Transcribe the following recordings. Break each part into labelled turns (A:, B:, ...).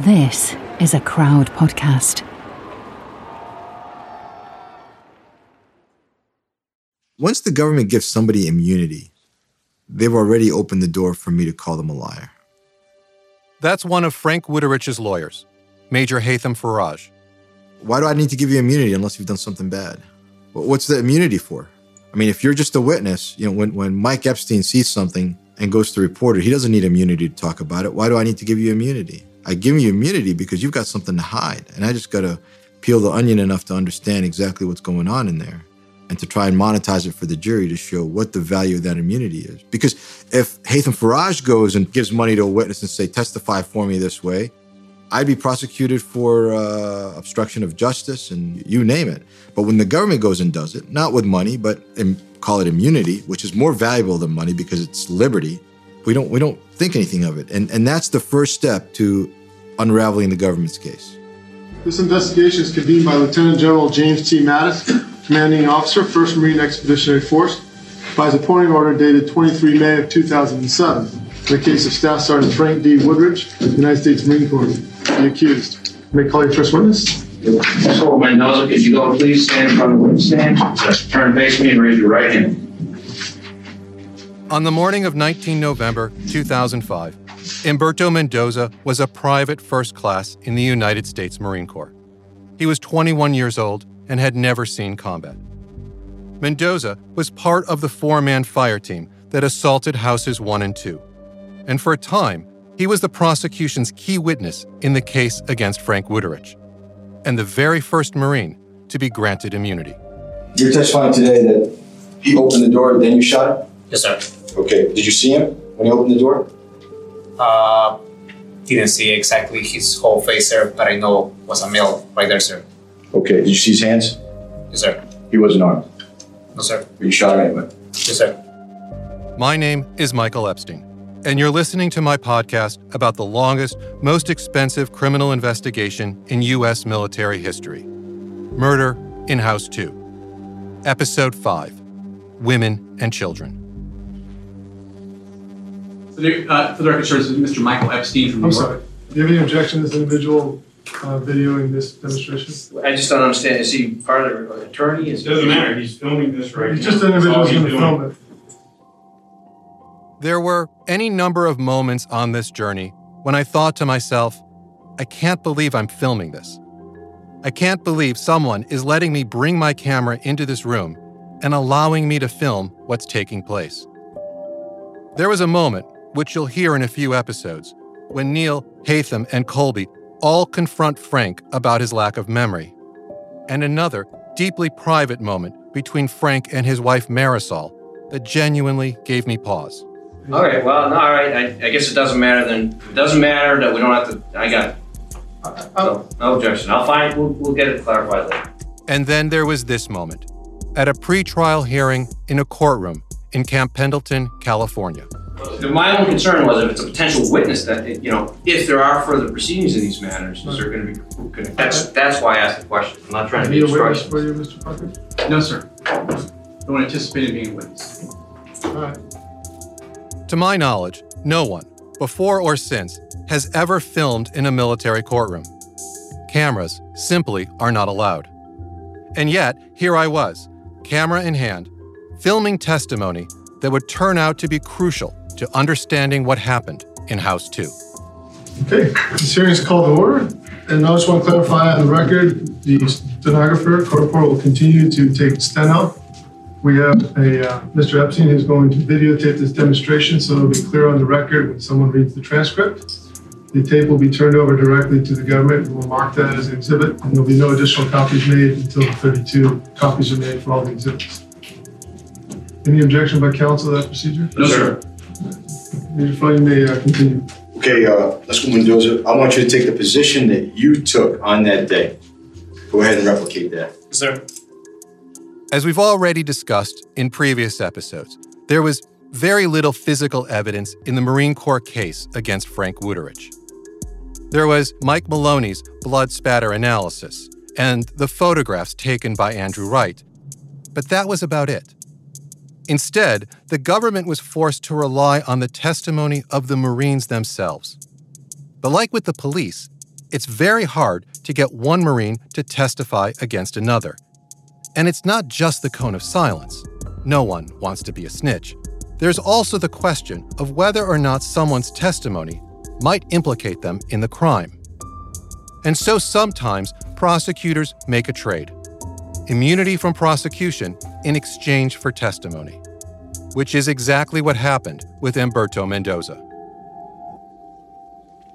A: This is a crowd podcast.
B: Once the government gives somebody immunity, they've already opened the door for me to call them a liar.
C: That's one of Frank Wuterich's lawyers, Major Haitham Faraj.
B: Why do I need to give you immunity unless you've done something bad? What's the immunity for? I mean, if you're just a witness, you know, when, when Mike Epstein sees something and goes to report it, he doesn't need immunity to talk about it. Why do I need to give you immunity? I give you immunity because you've got something to hide. And I just got to peel the onion enough to understand exactly what's going on in there and to try and monetize it for the jury to show what the value of that immunity is. Because if Haitham Faraj goes and gives money to a witness and say, testify for me this way, I'd be prosecuted for uh, obstruction of justice and you name it. But when the government goes and does it, not with money, but call it immunity, which is more valuable than money because it's liberty, we don't we don't think anything of it. And and that's the first step to unraveling the government's case.
D: This investigation is convened by Lieutenant General James T. Mattis, Commanding Officer, 1st Marine Expeditionary Force, by his appointing order dated 23 May of 2007, in the case of Staff Sergeant Frank D. Wuterich, United States Marine Corps, the accused. May I call your first witness?
E: Mr. Mendoza, could you go please stand in front of the witness stand? Turn face me and raise your right hand.
C: On the morning of 19 November 2005, Umberto Mendoza was a private first class in the United States Marine Corps. He was 21 years old and had never seen combat. Mendoza was part of the four man fire team that assaulted houses 1 and 2. And for a time, he was the prosecution's key witness in the case against Frank Wuterich, and the very first Marine to be granted immunity.
F: You're testifying today that he opened the door, then you shot him?
G: Yes, sir.
F: Okay. Did you see him when he opened the door?
G: Uh, didn't see exactly his whole face, sir, but I know it was a male right there, sir.
F: Okay. Did you see his hands?
G: Yes, sir.
F: He wasn't armed.
G: No, sir.
F: But you shot him anyway.
G: Yes, sir.
C: My name is Michael Epstein, and you're listening to my podcast about the longest, most expensive criminal investigation in U.S. military history Murder in House 2, Episode 5 Women and Children.
H: For the, uh, for the record, sir, this is Mr. Michael Epstein from New
D: I'm
H: York.
D: sorry. Do you have any objection to this individual uh, videoing this demonstration?
E: I just don't understand, is he part of the attorney? Is-
I: Doesn't matter, he's filming this right now.
D: He's just an
I: That's
D: individual
I: all
D: who's
I: he's
D: going to
I: doing.
D: film it.
C: There were any number of moments on this journey when I thought to myself, I can't believe I'm filming this. I can't believe someone is letting me bring my camera into this room and allowing me to film what's taking place. There was a moment, which you'll hear in a few episodes, when Neil, Haitham, and Colby all confront Frank about his lack of memory, and another deeply private moment between Frank and his wife Marisol that genuinely gave me pause.
E: All right, well, no, all right, I, I guess it doesn't matter then. It doesn't matter that we don't have to, I got it. Oh. No, no objection. I'll find, we'll, we'll get it clarified later.
C: And then there was this moment at a pretrial hearing in a courtroom in Camp Pendleton, California.
E: My only concern was if it's a potential witness that, you know, if there are further proceedings in these matters, is there gonna be, gonna- that's, that's why I asked the question. I'm not trying to be
D: Need a witness
E: obstructionist.
D: for you, Mr. Parker?
H: No, sir. Don't anticipate being a witness.
D: All right.
C: To my knowledge, no one, before or since, has ever filmed in a military courtroom. Cameras simply are not allowed. And yet, here I was, camera in hand, filming testimony that would turn out to be crucial to understanding what happened in House 2.
D: Okay, this hearing is called to order. And I just want to clarify on the record, the stenographer, corporal, will continue to take steno. We have a, uh, Mr. Epstein who's going to videotape this demonstration, so it'll be clear on the record when someone reads the transcript. The tape will be turned over directly to the government. We'll mark that as an exhibit, and there'll be no additional copies made until the 32 copies are made for all the exhibits. Any objection by counsel to that procedure?
H: No, sir.
D: Mr. Fung, you may uh, continue.
F: Okay, uh, let's go Mendoza. I want you to take the position that you took on that day. Go ahead and replicate that.
G: Sir.
C: As we've already discussed in previous episodes, there was very little physical evidence in the Marine Corps case against Frank Wuterich. There was Mike Maloney's blood spatter analysis and the photographs taken by Andrew Wright, but that was about it. Instead, the government was forced to rely on the testimony of the Marines themselves. But like with the police, it's very hard to get one Marine to testify against another. And it's not just the cone of silence. No one wants to be a snitch. There's also the question of whether or not someone's testimony might implicate them in the crime. And so sometimes prosecutors make a trade immunity from prosecution in exchange for testimony, which is exactly what happened with Humberto Mendoza.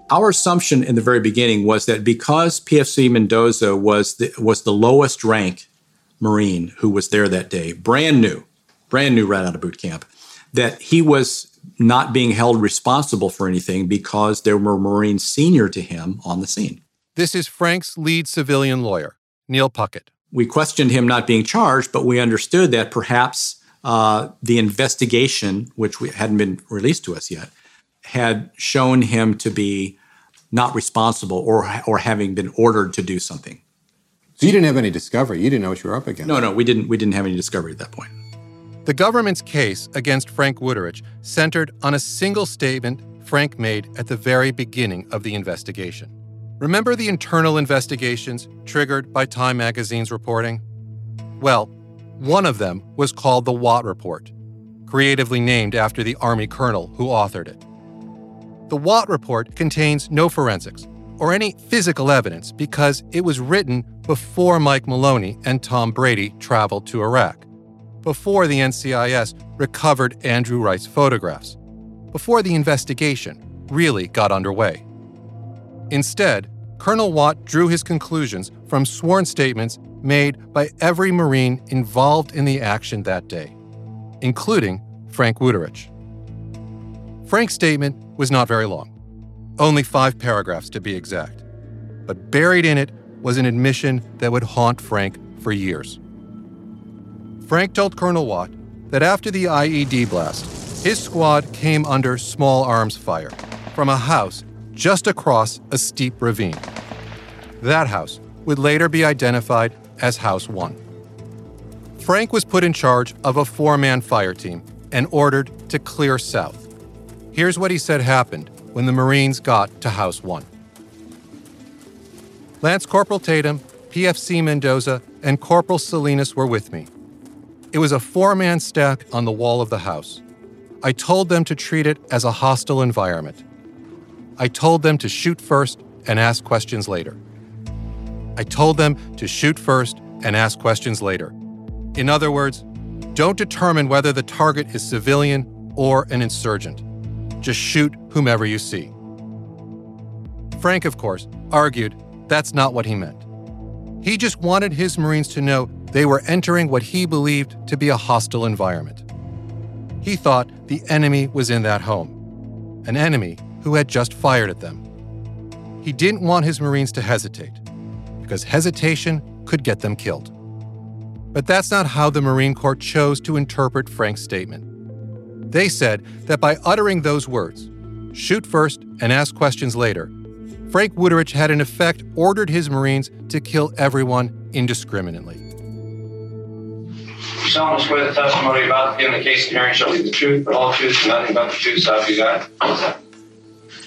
I: Our assumption in the very beginning was that because PFC Mendoza was the, was the lowest rank Marine who was there that day, brand new, brand new right out of boot camp, that he was not being held responsible for anything because there were Marines senior to him on the scene.
C: This is Frank's lead civilian lawyer, Neil Puckett.
I: We questioned him not being charged, but we understood that perhaps uh, the investigation, which we, hadn't been released to us yet, had shown him to be not responsible or or having been ordered to do something.
J: So you didn't have any discovery. You didn't know what you were up against.
I: No, no, we didn't. We didn't have any discovery at that point.
C: The government's case against Frank Wuterich centered on a single statement Frank made at the very beginning of the investigation. Remember the internal investigations triggered by Time magazine's reporting? Well, one of them was called the Watt Report, creatively named after the Army colonel who authored it. The Watt Report contains no forensics or any physical evidence because it was written before Mike Maloney and Tom Brady traveled to Iraq, before the NCIS recovered Andrew Wright's photographs, before the investigation really got underway. Instead, Colonel Watt drew his conclusions from sworn statements made by every Marine involved in the action that day, including Frank Wuterich. Frank's statement was not very long, only five paragraphs to be exact. But buried in it was an admission that would haunt Frank for years. Frank told Colonel Watt that after the IED blast, his squad came under small arms fire from a house just across a steep ravine. That house would later be identified as House 1. Frank was put in charge of a four man fire team and ordered to clear south. Here's what he said happened when the Marines got to House 1. Lance Corporal Tatum, PFC Mendoza, and Corporal Salinas were with me. It was a four man stack on the wall of the house. I told them to treat it as a hostile environment. I told them to shoot first and ask questions later. I told them to shoot first and ask questions later. In other words, don't determine whether the target is civilian or an insurgent. Just shoot whomever you see. Frank, of course, argued that's not what he meant. He just wanted his Marines to know they were entering what he believed to be a hostile environment. He thought the enemy was in that home, an enemy who had just fired at them. He didn't want his Marines to hesitate, because hesitation could get them killed. But that's not how the Marine Corps chose to interpret Frank's statement. They said that by uttering those words, shoot first and ask questions later, Frank Wuterich had in effect ordered his Marines to kill everyone indiscriminately.
E: You solemnly swear the testimony about giving the case hearing shall be the truth, but all truth and nothing but the truth, so you God.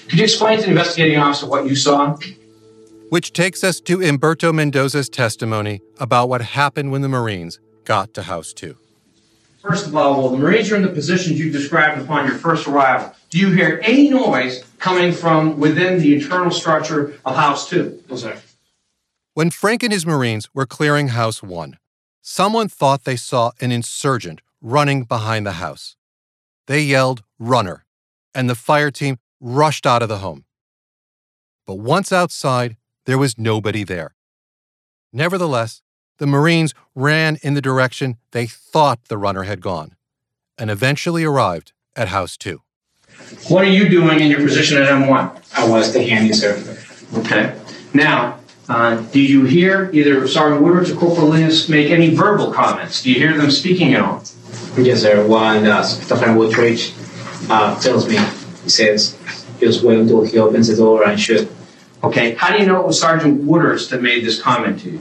K: Could you explain to the investigating officer what you saw?
C: Which takes us to Umberto Mendoza's testimony about what happened when the Marines got to House 2.
K: First of all, while the Marines are in the positions you described upon your first arrival, do you hear any noise coming from within the internal structure of House 2?
H: No, sir.
C: When Frank and his Marines were clearing House 1, someone thought they saw an insurgent running behind the house. They yelled, Runner, and the fire team rushed out of the home. But once outside, there was nobody there. Nevertheless, the Marines ran in the direction they thought the runner had gone and eventually arrived at House 2.
K: What are you doing in your position at M1?
G: I was the handy, sir.
K: Okay. Now, uh, did you hear either Sergeant Woodward or Corporal Linus make any verbal comments? Do you hear them speaking at all?
G: Yes, sir. One, uh, Stefan Woodridge uh, tells me, he says, just wait until he opens the door and shoot.
K: Okay. How do you know it was Sergeant Wooders that made this comment to you?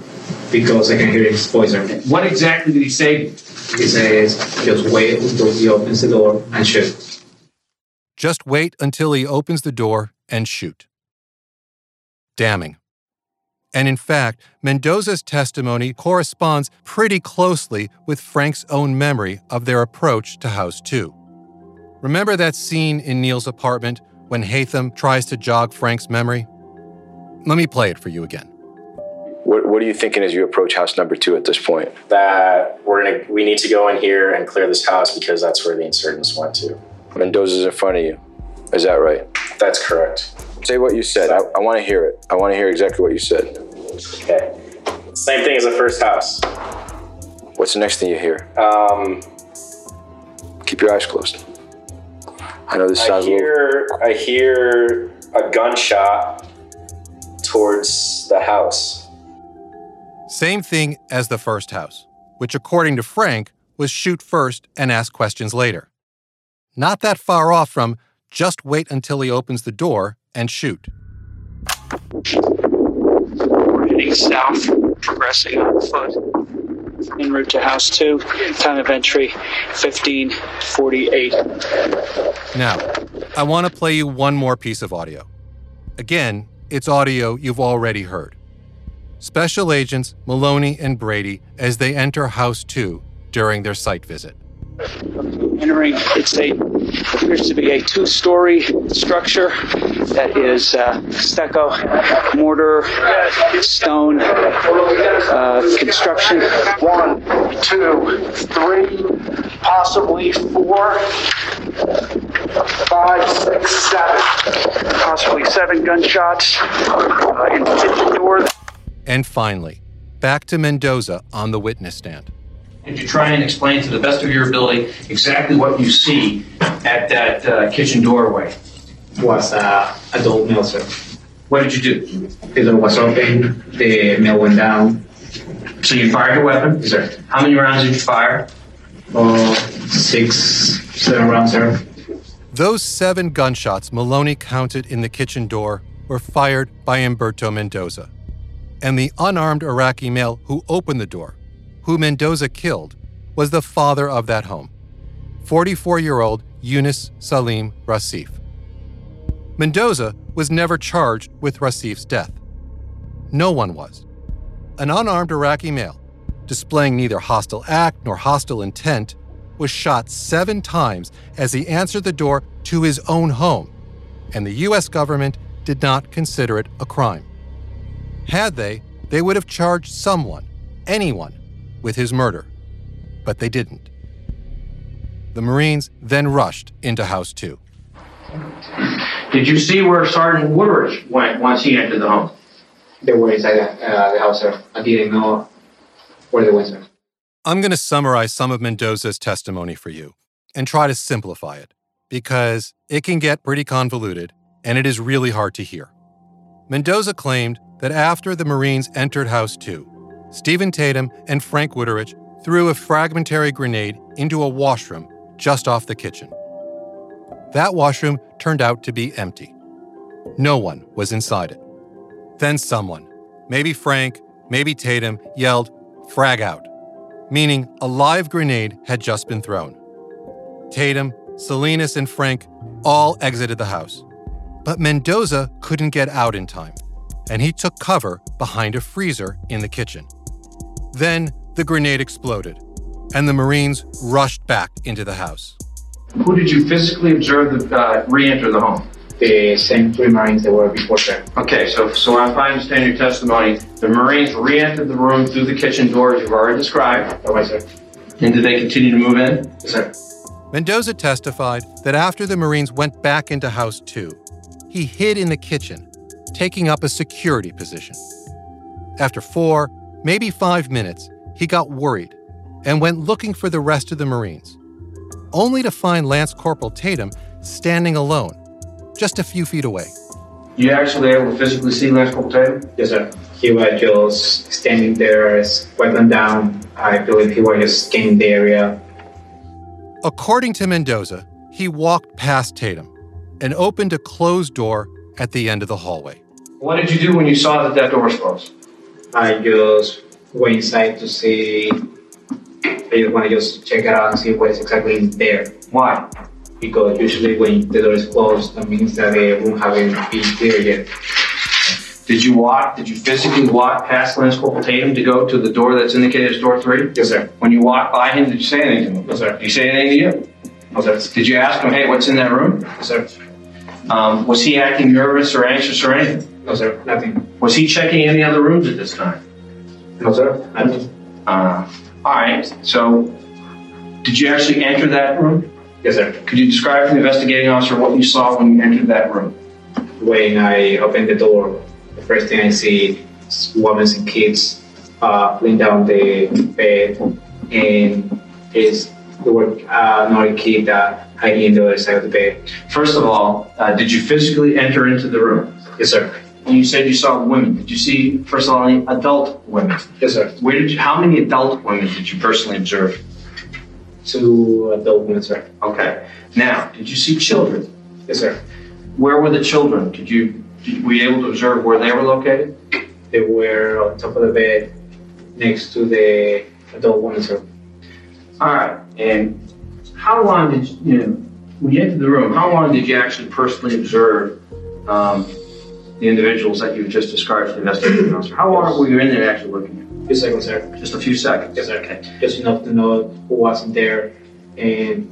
G: Because I can hear his voice.
K: What exactly did he say?
G: He says, just wait until he opens the door and shoot.
C: Just wait until he opens the door and shoot. Damning. And in fact, Mendoza's testimony corresponds pretty closely with Frank's own memory of their approach to House 2. Remember that scene in Neil's apartment when Haitham tries to jog Frank's memory? Let me play it for you again.
L: What, what are you thinking as you approach house number two at this point?
M: That we're gonna we need to go in here and clear this house because that's where the insurgents went to.
L: Mendoza's in front of you. Is that right?
M: That's correct.
L: Say what you said. I, I want to hear it. I want to hear exactly what you said.
M: Okay. Same thing as the first house.
L: What's the next thing you hear?
M: Um,
L: Keep your eyes closed. I know this
M: I
L: sounds a little.
M: I hear a gunshot towards the house.
C: Same thing as the first house, which, according to Frank, was shoot first and ask questions later. Not that far off from just wait until he opens the door and shoot.
N: We're heading south, progressing on foot. En route to house two. Time of entry 1548.
C: Now, I want to play you one more piece of audio. Again, it's audio you've already heard. Special agents Maloney and Brady as they enter House 2 during their site visit.
N: Entering, it's a appears to be a two-story structure that is uh, stucco, mortar, stone uh, construction. One, two, three, possibly four, five, six, seven, possibly seven gunshots uh, in the kitchen door.
C: And finally, back to Mendoza on the witness stand.
K: Did you try and explain to the best of your ability exactly what you see at that uh, kitchen doorway?
G: Was uh, a adult male, sir.
K: What did you do?
G: The door was open, the male went down.
K: So you fired your weapon?
G: Yes, sir.
K: How many rounds did you fire?
G: Uh, six, seven rounds, sir.
C: Those seven gunshots Maloney counted in the kitchen door were fired by Umberto Mendoza. And the unarmed Iraqi male who opened the door, who Mendoza killed, was the father of that home 44 year old Yunus Salim Rasif. Mendoza was never charged with Rasif's death. No one was. An unarmed Iraqi male, displaying neither hostile act nor hostile intent, was shot seven times as he answered the door to his own home, and the U.S. government did not consider it a crime. Had they, they would have charged someone, anyone, with his murder. But they didn't. The Marines then rushed into House 2.
K: Did you see where Sergeant Wuterich went once he entered the home?
G: They were inside uh, the house, sir. I didn't know where they went, sir.
C: I'm going to summarize some of Mendoza's testimony for you and try to simplify it because it can get pretty convoluted and it is really hard to hear. Mendoza claimed that after the Marines entered House 2, Stephen Tatum and Frank Wuterich threw a fragmentary grenade into a washroom just off the kitchen. That washroom turned out to be empty. No one was inside it. Then someone, maybe Frank, maybe Tatum, yelled, frag out, meaning a live grenade had just been thrown. Tatum, Salinas, and Frank all exited the house. But Mendoza couldn't get out in time, and he took cover behind a freezer in the kitchen. Then the grenade exploded, and the Marines rushed back into the house.
K: Who did you physically observe the, uh, re-enter the home?
G: The same three Marines that were before, them.
K: Okay, so so if I understand your testimony, the Marines re-entered the room through the kitchen door as you've already described.
G: All right, sir.
K: And did they continue to move in?
G: Yes, sir.
C: Mendoza testified that after the Marines went back into House 2, he hid in the kitchen, taking up a security position. After four, maybe five minutes, he got worried and went looking for the rest of the Marines, only to find Lance Corporal Tatum standing alone, just a few feet away.
K: You actually able to physically see Lance Corporal Tatum?
G: Yes, sir. He was just standing there, his weapon down. I believe he was just scanning the area.
C: According to Mendoza, he walked past Tatum and opened a closed door at the end of the hallway.
K: What did you do when you saw that that door was closed?
G: I just went inside to see. I just want to just check it out and see what is exactly there.
K: Why?
G: Because usually when the door is closed, that means that the room haven't been cleared yet.
K: Did you walk, did you physically walk past Lance Corporal Tatum to go to the door that's indicated as door three?
G: Yes, sir.
K: When you walked by him, did you say anything to him?
G: No, sir.
K: Did he say anything to you?
G: No, sir.
K: Did you ask him, hey, what's in that room?
G: Yes, sir.
K: Um, was he acting nervous or anxious or anything?
G: No, sir. Nothing.
K: Was he checking any other rooms at this time?
G: No, sir. Nothing.
K: Uh, all right. So, did you actually enter that room?
G: Yes, sir.
K: Could you describe to the investigating officer what you saw when you entered that room?
G: When I opened the door, the first thing I see is women and kids uh, laying down the bed, and is there were uh, another kid uh, hiding in the other side of the bed.
K: First of all, uh, did you physically enter into the room?
G: Yes, sir.
K: And you said you saw women. Did you see, first of all, any adult women?
G: Yes, sir.
K: Where did you? How many adult women did you personally observe?
G: Two adult women, sir.
K: Okay. Now, did you see children?
G: Yes, sir.
K: Where were the children? Did you? Did, were you able to observe where they were located?
G: They were on top of the bed next to the adult woman, sir.
K: All right. And how long did you, you know, when you entered the room, how long did you actually personally observe um, the individuals that you just described to the investigating officer? How long were you in there actually looking at?
G: Few seconds, sir.
K: Just a few seconds.
G: Yes, sir.
K: Okay.
G: Just enough to know who wasn't there, and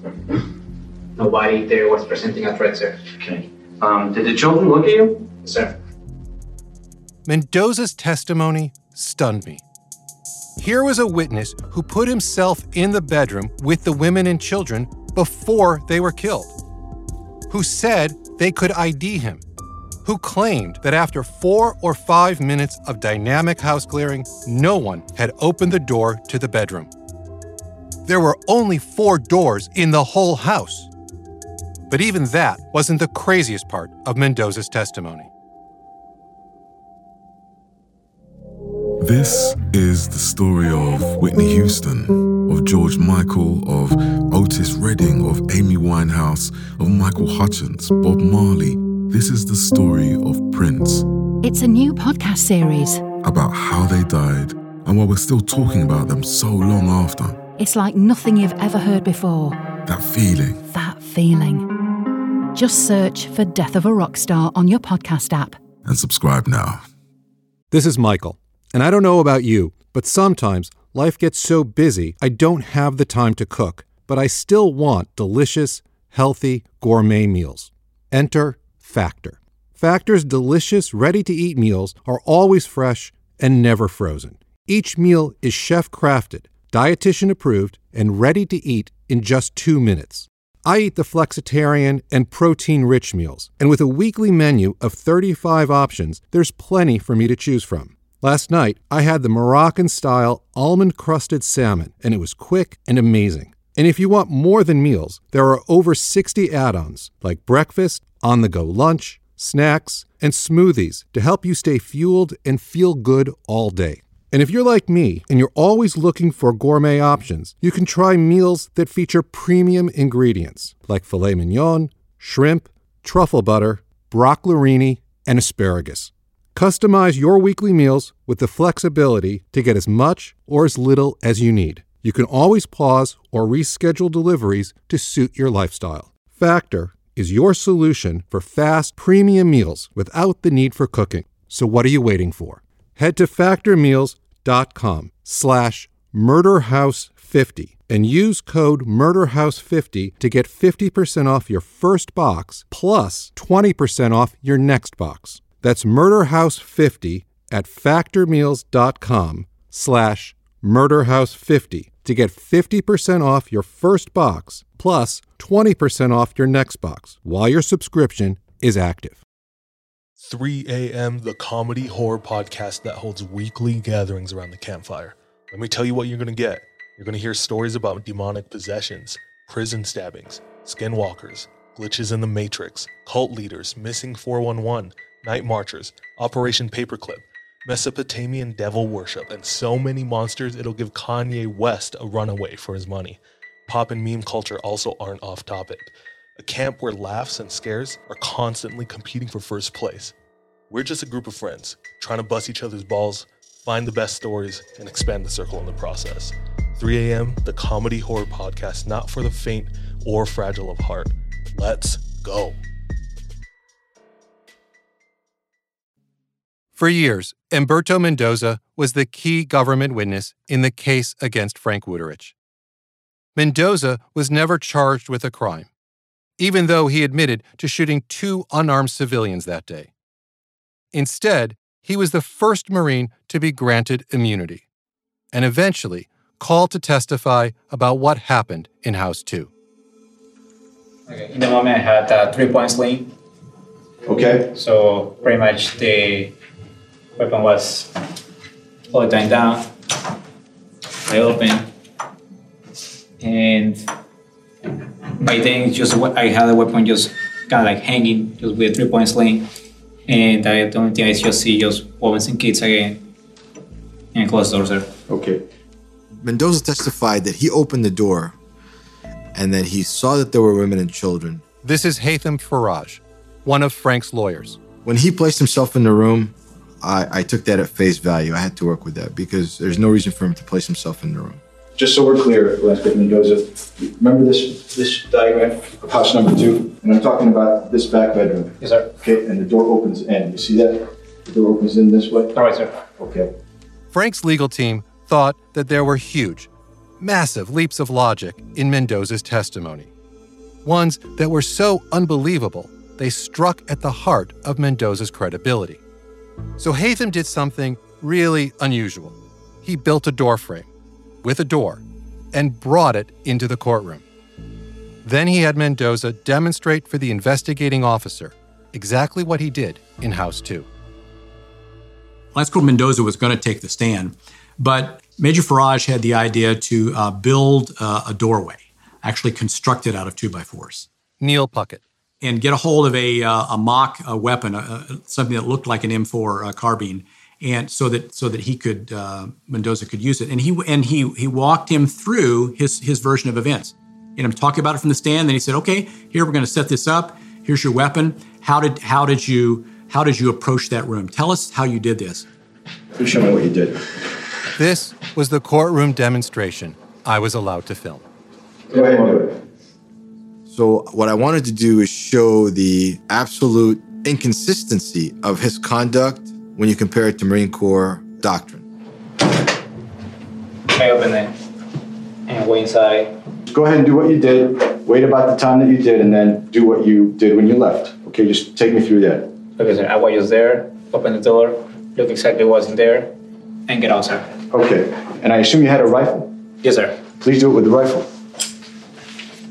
G: nobody there was presenting a threat, sir.
K: Okay. Um, did the children look at you?
G: Yes, sir.
C: Mendoza's testimony stunned me. Here was a witness who put himself in the bedroom with the women and children before they were killed, who said they could ID him, who claimed that after four or five minutes of dynamic house clearing, no one had opened the door to the bedroom. There were only four doors in the whole house. But even that wasn't the craziest part of Mendoza's testimony.
O: This is the story of Whitney Houston, of George Michael, of Otis Redding, of Amy Winehouse, of Michael Hutchence, Bob Marley. This is the story of Prince,
A: It's a new podcast series.
O: about how they died and why we're still talking about them so long after.
A: It's like nothing you've ever heard before.
O: That feeling.
A: That feeling. Just search for Death of a Rock Star on your podcast app.
O: And subscribe now.
C: This is Michael, and I don't know about you, but sometimes life gets so busy I don't have the time to cook, but I still want delicious, healthy, gourmet meals. Enter Factor. Factor's delicious, ready to eat meals are always fresh and never frozen. Each meal is chef crafted, dietitian approved, and ready to eat in just two minutes. I eat the flexitarian and protein rich meals, and with a weekly menu of 35 options, there's plenty for me to choose from. Last night, I had the Moroccan style almond crusted salmon, and it was quick and amazing. And if you want more than meals, there are over 60 add ons like breakfast, on the go lunch, snacks, and smoothies to help you stay fueled and feel good all day. And if you're like me and you're always looking for gourmet options, you can try meals that feature premium ingredients like filet mignon, shrimp, truffle butter, broccolini, and asparagus. Customize your weekly meals with the flexibility to get as much or as little as you need. You can always pause or reschedule deliveries to suit your lifestyle. Factor is your solution for fast premium meals without the need for cooking. So what are you waiting for? Head to factormeals.com slash murderhouse50 and use code murderhouse50 to get 50% off your first box plus 20% off your next box. That's murderhouse50 at factormeals.com slash murderhouse50 to get 50% off your first box plus 20% off your next box while your subscription is active.
P: 3 a.m., the comedy horror podcast that holds weekly gatherings around the campfire. Let me tell you what you're going to get. You're going to hear stories about demonic possessions, prison stabbings, skinwalkers, glitches in the Matrix, cult leaders, missing 411, night marchers, Operation Paperclip, Mesopotamian devil worship, and so many monsters it'll give Kanye West a runaway for his money. Pop and meme culture also aren't off topic. A camp where laughs and scares are constantly competing for first place. We're just a group of friends trying to bust each other's balls, find the best stories, and expand the circle in the process. 3 a.m., the comedy horror podcast not for the faint or fragile of heart. Let's go.
C: For years, Umberto Mendoza was the key government witness in the case against Frank Wuterich. Mendoza was never charged with a crime, even though he admitted to shooting two unarmed civilians that day. Instead, he was the first Marine to be granted immunity, and eventually called to testify about what happened in House 2.
G: Okay. In the moment, I had uh, a three-point sling.
F: Okay.
G: So pretty much the weapon was all the time down. I open and by then, just what I had the weapon just kind of like hanging, just with a three-point sling, and I the only thing I just see just women and kids again, and close doors there.
F: Okay.
B: Mendoza testified that he opened the door and that he saw that there were women and children.
C: This is Haitham Faraj, one of Frank's lawyers.
B: When he placed himself in the room, I, I took that at face value. I had to work with that because there's no reason for him to place himself in the room.
F: Just so we're clear, Landscape Mendoza, remember this this diagram of house number two? And I'm talking about this back bedroom.
G: Yes, sir.
F: Okay, and the door opens in. You see that? The door opens in this way?
G: All right, sir.
F: Okay.
C: Frank's legal team thought that there were huge, massive leaps of logic in Mendoza's testimony. Ones that were so unbelievable, they struck at the heart of Mendoza's credibility. So Haitham did something really unusual. He built a door frame with a door and brought it into the courtroom. Then he had Mendoza demonstrate for the investigating officer exactly what he did in House 2.
I: Lance Corporal Mendoza was going to take the stand, but Major Faraj had the idea to uh, build uh, a doorway, actually construct it out of two by fours.
C: Neil Puckett.
I: And get a hold of a, uh, a mock uh, weapon, uh, something that looked like an M4 uh, carbine, and so that so that he could Mendoza could use it. And he and he he walked him through his his version of events. And I'm talking about it from the stand. Then he said, "Okay, here we're going to set this up. Here's your weapon. How did how did you how did you approach that room? Tell us how you did this."
F: Please show me what you did.
C: This was the courtroom demonstration I was allowed to film.
F: Go ahead and do it.
B: So, what I wanted to do is show the absolute inconsistency of his conduct when you compare it to Marine Corps doctrine.
G: I open it and go inside.
F: Go ahead and do what you did. Wait about the time that you did, and then do what you did when you left. Okay, just take me through that.
G: Okay, sir. I was just there, open the door, look exactly what's in there, and get out, sir.
F: Okay, and I assume you had a rifle?
G: Yes, sir.
F: Please do it with the rifle.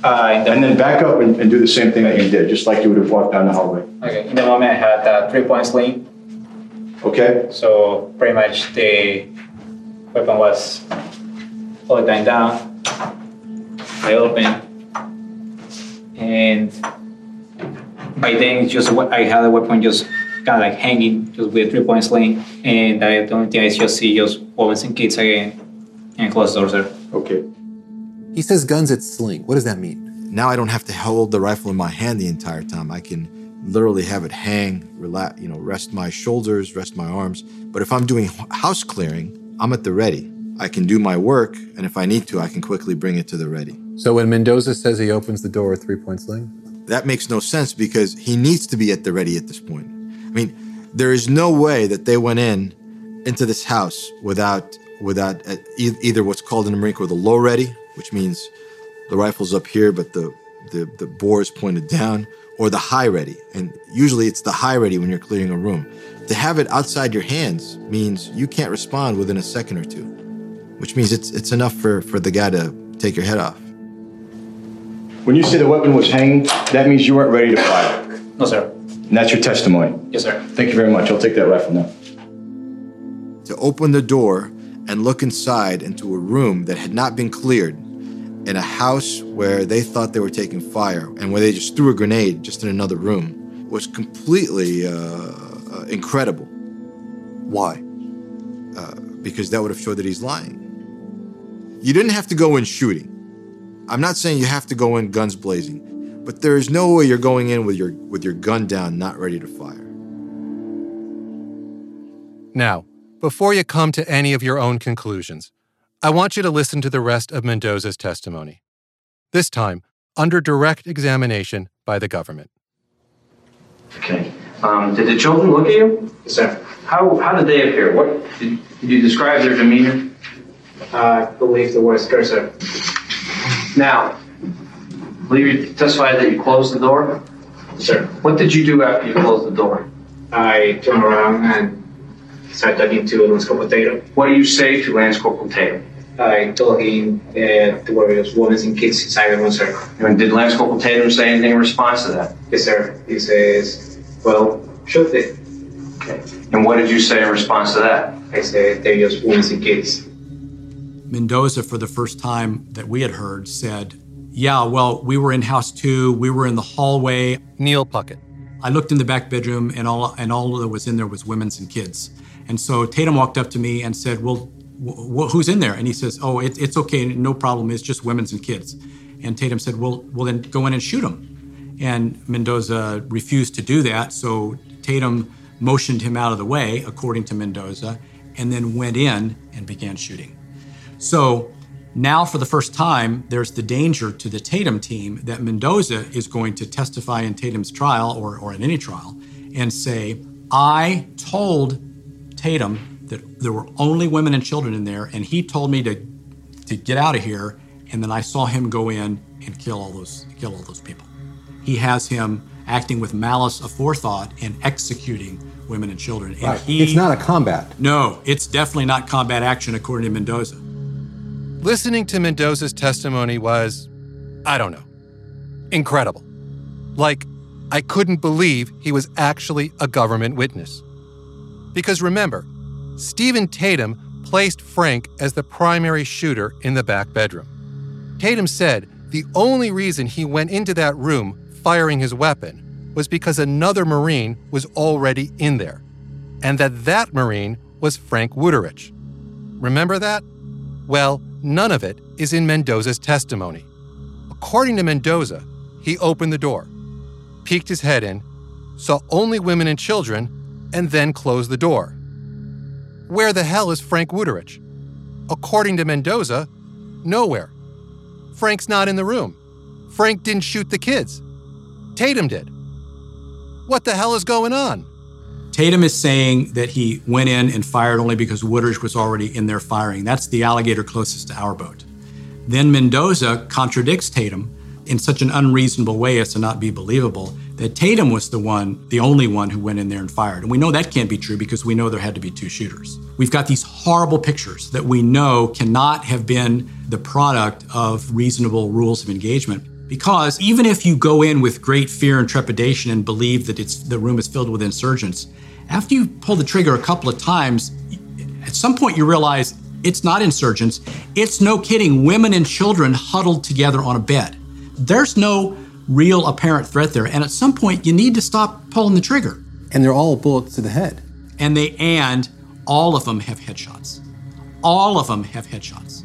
G: Uh, the
F: and then back up and, and, do the same thing that you did, just like you would have walked down the hallway.
G: Okay, in the moment I had a three point sling.
F: Okay.
G: So pretty much the weapon was all the down. I opened, and by then just what I had a weapon just kind of like hanging, just with a three point sling, and I, the only thing I just see just women and kids again, and close doors there.
F: Okay.
J: He says guns at sling. What does that mean?
B: Now I don't have to hold the rifle in my hand the entire time. I can literally have it hang, relax, you know, rest my shoulders, rest my arms. But if I'm doing house clearing, I'm at the ready. I can do my work, and if I need to, I can quickly bring it to the ready.
J: So when Mendoza says he opens the door with three point sling,
B: that makes no sense because he needs to be at the ready at this point. I mean, there is no way that they went in into this house without without uh, either what's called in the Marine Corps the low ready, which means the rifle's up here, but the, the, the bore is pointed down, or the high ready. And usually it's the high ready when you're clearing a room. To have it outside your hands means you can't respond within a second or two, which means it's, it's enough for, for the guy to take your head off.
F: When you say the weapon was hanging, that means you weren't ready to fire.
G: No, sir.
F: And that's your testimony.
G: Yes, sir.
F: Thank you very much. I'll take that rifle now.
B: To open the door and look inside into a room that had not been cleared in a house where they thought they were taking fire and where they just threw a grenade just in another room was completely uh, uh, incredible. Why? Uh, because that would have showed that he's lying. You didn't have to go in shooting. I'm not saying you have to go in guns blazing, but there is no way you're going in with your with your gun down, not ready to fire.
C: Now, before you come to any of your own conclusions, I want you to listen to the rest of Mendoza's testimony. This time, under direct examination by the government.
K: Okay. Um, did the children look at you?
G: Yes, sir.
K: How, how did they appear? What, did, did you describe their demeanor?
G: I believe the word cursor.
K: Now, I believe you testified that you closed the door?
G: Sir.
K: What did you do after you closed the door?
G: I turned around and started talking to Lance Corporal Tatum.
K: What do you say to Lance Corporal Tatum?
G: I told him uh, there were women and kids inside the room, sir.
K: And did Lance Corporal Tatum say anything in response to that?
G: Yes, sir. He says, well, shoot it.
K: Okay. And what did you say in response to that?
G: I said, they're just women and kids.
I: Mendoza, for the first time that we had heard, said, Yeah, well, we were in house two, we were in the hallway.
C: Neil Puckett.
I: I looked in the back bedroom, and all, and all that was in there was women's and kids. And so Tatum walked up to me and said, Well, wh- wh- who's in there? And he says, Oh, it, it's okay, no problem, it's just women's and kids. And Tatum said, Well, well, then go in and shoot them. And Mendoza refused to do that, so Tatum motioned him out of the way, according to Mendoza, and then went in and began shooting. So now, for the first time, there's the danger to the Tatum team that Mendoza is going to testify in Tatum's trial or, or in any trial and say, I told Tatum that there were only women and children in there, and he told me to, to get out of here, and then I saw him go in and kill all those kill all those people. He has him acting with malice aforethought and executing women and children. And
J: Right.
I: he,
J: It's not a combat.
I: No, it's definitely not combat action according to Mendoza.
C: Listening to Mendoza's testimony was, I don't know, incredible. Like, I couldn't believe he was actually a government witness. Because remember, Stephen Tatum placed Frank as the primary shooter in the back bedroom. Tatum said the only reason he went into that room firing his weapon was because another Marine was already in there, and that that Marine was Frank Wuterich. Remember that? Well, none of it is in Mendoza's testimony. According to Mendoza, he opened the door, peeked his head in, saw only women and children, and then close the door. Where the hell is Frank Wuterich? According to Mendoza, nowhere. Frank's not in the room. Frank didn't shoot the kids. Tatum did. What the hell is going on?
I: Tatum is saying that he went in and fired only because Wuterich was already in there firing. That's the alligator closest to our boat. Then Mendoza contradicts Tatum in such an unreasonable way as to not be believable that Tatum was the one, the only one who went in there and fired. And we know that can't be true because we know there had to be two shooters. We've got these horrible pictures that we know cannot have been the product of reasonable rules of engagement. Because even if you go in with great fear and trepidation and believe that it's the room is filled with insurgents, after you pull the trigger a couple of times, at some point you realize it's not insurgents. It's no kidding, women and children huddled together on a bed. There's no real apparent threat there. And at some point you need to stop pulling the trigger.
J: And they're all bullets to the head.
I: And they and all of them have headshots. All of them have headshots.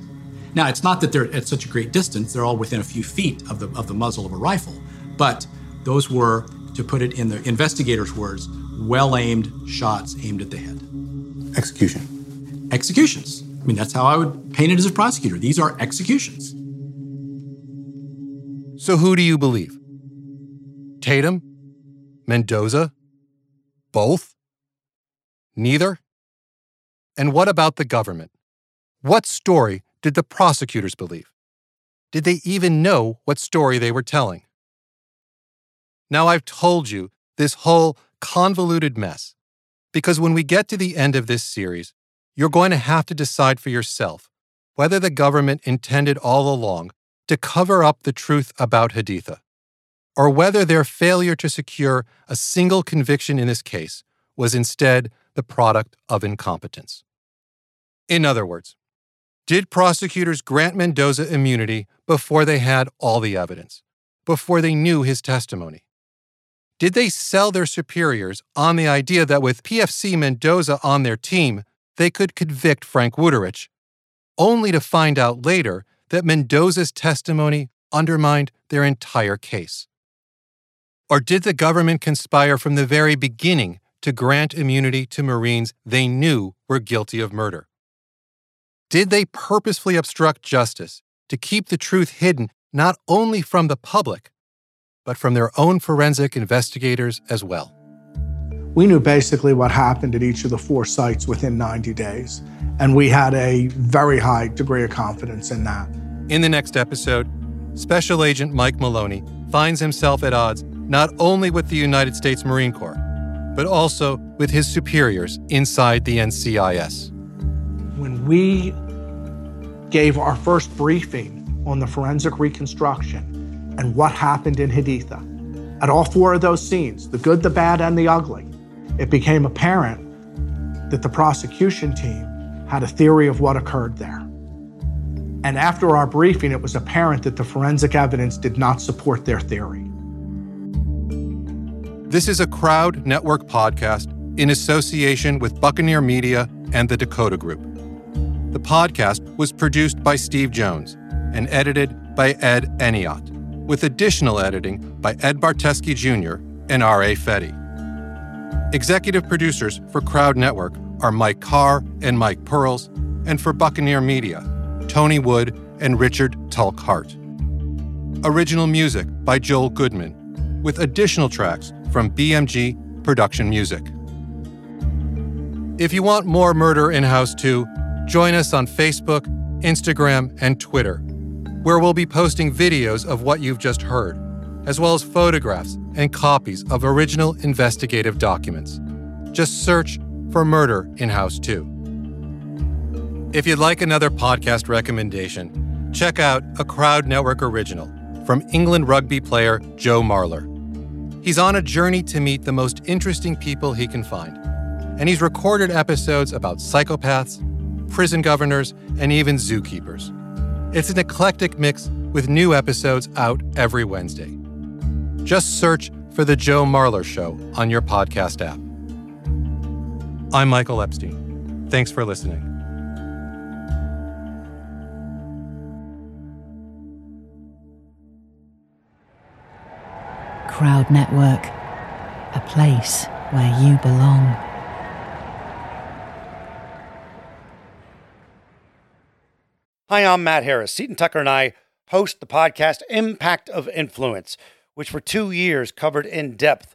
I: Now, it's not that they're at such a great distance, they're all within a few feet of the, of the muzzle of a rifle, but those were, to put it in the investigators' words, well aimed shots aimed at the head.
J: Execution.
I: Executions. I mean, that's how I would paint it as a prosecutor. These are executions.
C: So who do you believe? Tatum? Mendoza? Both? Neither? And what about the government? What story did the prosecutors believe? Did they even know what story they were telling? Now, I've told you this whole convoluted mess because when we get to the end of this series, you're going to have to decide for yourself whether the government intended all along to cover up the truth about Haditha, or whether their failure to secure a single conviction in this case was instead the product of incompetence. In other words, did prosecutors grant Mendoza immunity before they had all the evidence, before they knew his testimony? Did they sell their superiors on the idea that with PFC Mendoza on their team, they could convict Frank Wuterich, only to find out later that Mendoza's testimony undermined their entire case? Or did the government conspire from the very beginning to grant immunity to Marines they knew were guilty of murder? Did they purposefully obstruct justice to keep the truth hidden not only from the public, but from their own forensic investigators as well?
Q: We knew basically what happened at each of the four sites within 90 days. And we had a very high degree of confidence in that.
C: In the next episode, Special Agent Mike Maloney finds himself at odds not only with the United States Marine Corps, but also with his superiors inside the NCIS.
Q: When we gave our first briefing on the forensic reconstruction and what happened in Haditha, at all four of those scenes, the good, the bad, and the ugly, it became apparent that the prosecution team had a theory of what occurred there. And after our briefing, it was apparent that the forensic evidence did not support their theory.
C: This is a Crowd Network podcast in association with Buccaneer Media and the Dakota Group. The podcast was produced by Steve Jones and edited by Ed Eniot, with additional editing by Ed Barteski Jr. and R.A. Fetty. Executive producers for Crowd Network are Mike Carr and Mike Pearls, and for Buccaneer Media, Tony Wood and Richard Tulk Hart. Original music by Joel Goodman, with additional tracks from BMG Production Music. If you want more Murder in House 2, join us on Facebook, Instagram, and Twitter, where we'll be posting videos of what you've just heard, as well as photographs and copies of original investigative documents. Just search for Murder in House 2. If you'd like another podcast recommendation, check out a Crowd Network original from England rugby player Joe Marler. He's on a journey to meet the most interesting people he can find, and he's recorded episodes about psychopaths, prison governors, and even zookeepers. It's an eclectic mix with new episodes out every Wednesday. Just search for The Joe Marler Show on your podcast app. I'm Michael Epstein. Thanks for listening.
A: Crowd Network, a place where you belong.
R: Hi, I'm Matt Harris. Seton Tucker and I host the podcast Impact of Influence, which for two years covered in depth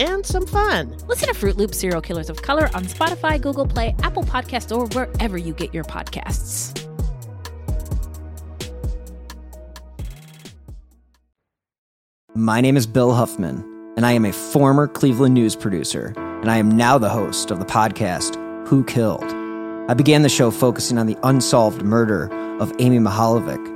S: and some fun.
T: Listen to Fruit Loop Serial Killers of Color on Spotify, Google Play, Apple Podcasts, or wherever you get your podcasts.
U: My name is Bill Huffman, and I am a former Cleveland news producer, and I am now the host of the podcast Who Killed. I began the show focusing on the unsolved murder of Amy Mihaljevic,